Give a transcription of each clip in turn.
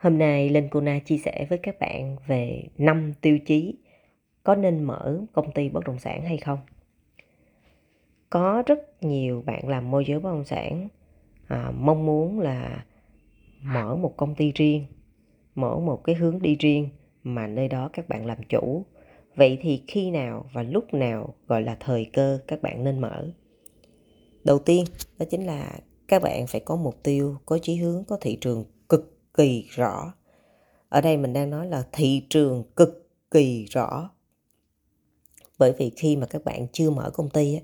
Hôm nay Linh Cuna chia sẻ với các bạn về 5 tiêu chí có nên mở công ty bất động sản hay không. Có rất nhiều bạn làm môi giới bất động sản à, mong muốn là mở một công ty riêng, mở một cái hướng đi riêng mà nơi đó các bạn làm chủ. Vậy thì khi nào và lúc nào gọi là thời cơ các bạn nên mở? Đầu tiên đó chính là các bạn phải có mục tiêu, có chí hướng, có thị trường kỳ rõ. Ở đây mình đang nói là thị trường cực kỳ rõ. Bởi vì khi mà các bạn chưa mở công ty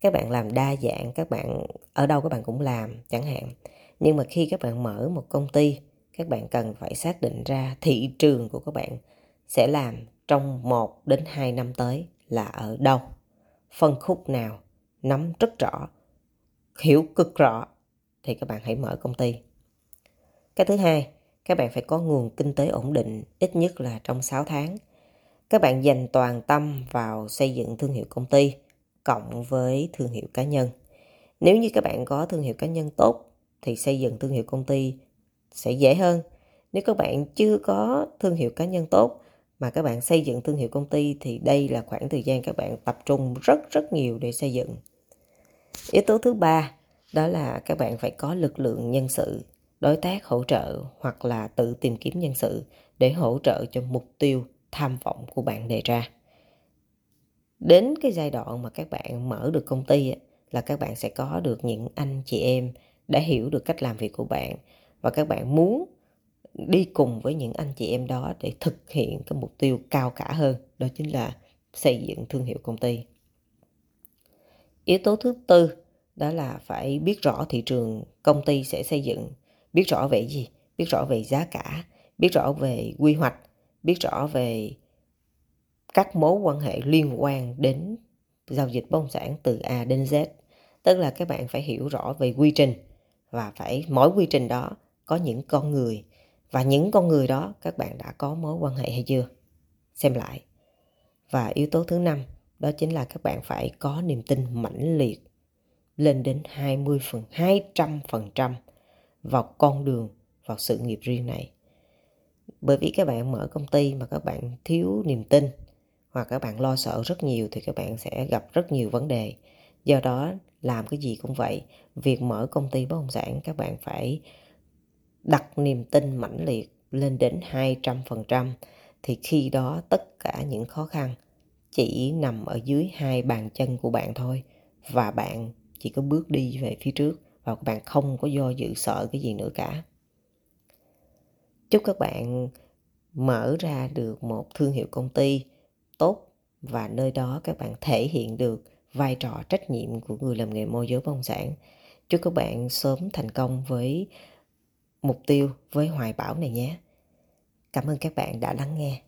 các bạn làm đa dạng, các bạn ở đâu các bạn cũng làm chẳng hạn. Nhưng mà khi các bạn mở một công ty, các bạn cần phải xác định ra thị trường của các bạn sẽ làm trong 1 đến 2 năm tới là ở đâu, phân khúc nào, nắm rất rõ, hiểu cực rõ thì các bạn hãy mở công ty. Cái thứ hai, các bạn phải có nguồn kinh tế ổn định ít nhất là trong 6 tháng. Các bạn dành toàn tâm vào xây dựng thương hiệu công ty cộng với thương hiệu cá nhân. Nếu như các bạn có thương hiệu cá nhân tốt thì xây dựng thương hiệu công ty sẽ dễ hơn. Nếu các bạn chưa có thương hiệu cá nhân tốt mà các bạn xây dựng thương hiệu công ty thì đây là khoảng thời gian các bạn tập trung rất rất nhiều để xây dựng. Yếu tố thứ ba đó là các bạn phải có lực lượng nhân sự đối tác hỗ trợ hoặc là tự tìm kiếm nhân sự để hỗ trợ cho mục tiêu, tham vọng của bạn đề ra. Đến cái giai đoạn mà các bạn mở được công ty là các bạn sẽ có được những anh, chị em đã hiểu được cách làm việc của bạn và các bạn muốn đi cùng với những anh, chị em đó để thực hiện cái mục tiêu cao cả hơn, đó chính là xây dựng thương hiệu công ty yếu tố thứ tư đó là phải biết rõ thị trường công ty sẽ xây dựng biết rõ về gì, biết rõ về giá cả, biết rõ về quy hoạch, biết rõ về các mối quan hệ liên quan đến giao dịch bất động sản từ A đến Z. Tức là các bạn phải hiểu rõ về quy trình và phải, mỗi quy trình đó có những con người và những con người đó các bạn đã có mối quan hệ hay chưa? Xem lại. Và yếu tố thứ năm, đó chính là các bạn phải có niềm tin mãnh liệt lên đến 20 phần 200 phần trăm vào con đường, vào sự nghiệp riêng này. Bởi vì các bạn mở công ty mà các bạn thiếu niềm tin hoặc các bạn lo sợ rất nhiều thì các bạn sẽ gặp rất nhiều vấn đề. Do đó, làm cái gì cũng vậy, việc mở công ty bất động sản các bạn phải đặt niềm tin mãnh liệt lên đến 200% thì khi đó tất cả những khó khăn chỉ nằm ở dưới hai bàn chân của bạn thôi và bạn chỉ có bước đi về phía trước và các bạn không có do dự sợ cái gì nữa cả. Chúc các bạn mở ra được một thương hiệu công ty tốt và nơi đó các bạn thể hiện được vai trò trách nhiệm của người làm nghề môi giới bất động sản. Chúc các bạn sớm thành công với mục tiêu, với hoài bão này nhé. Cảm ơn các bạn đã lắng nghe.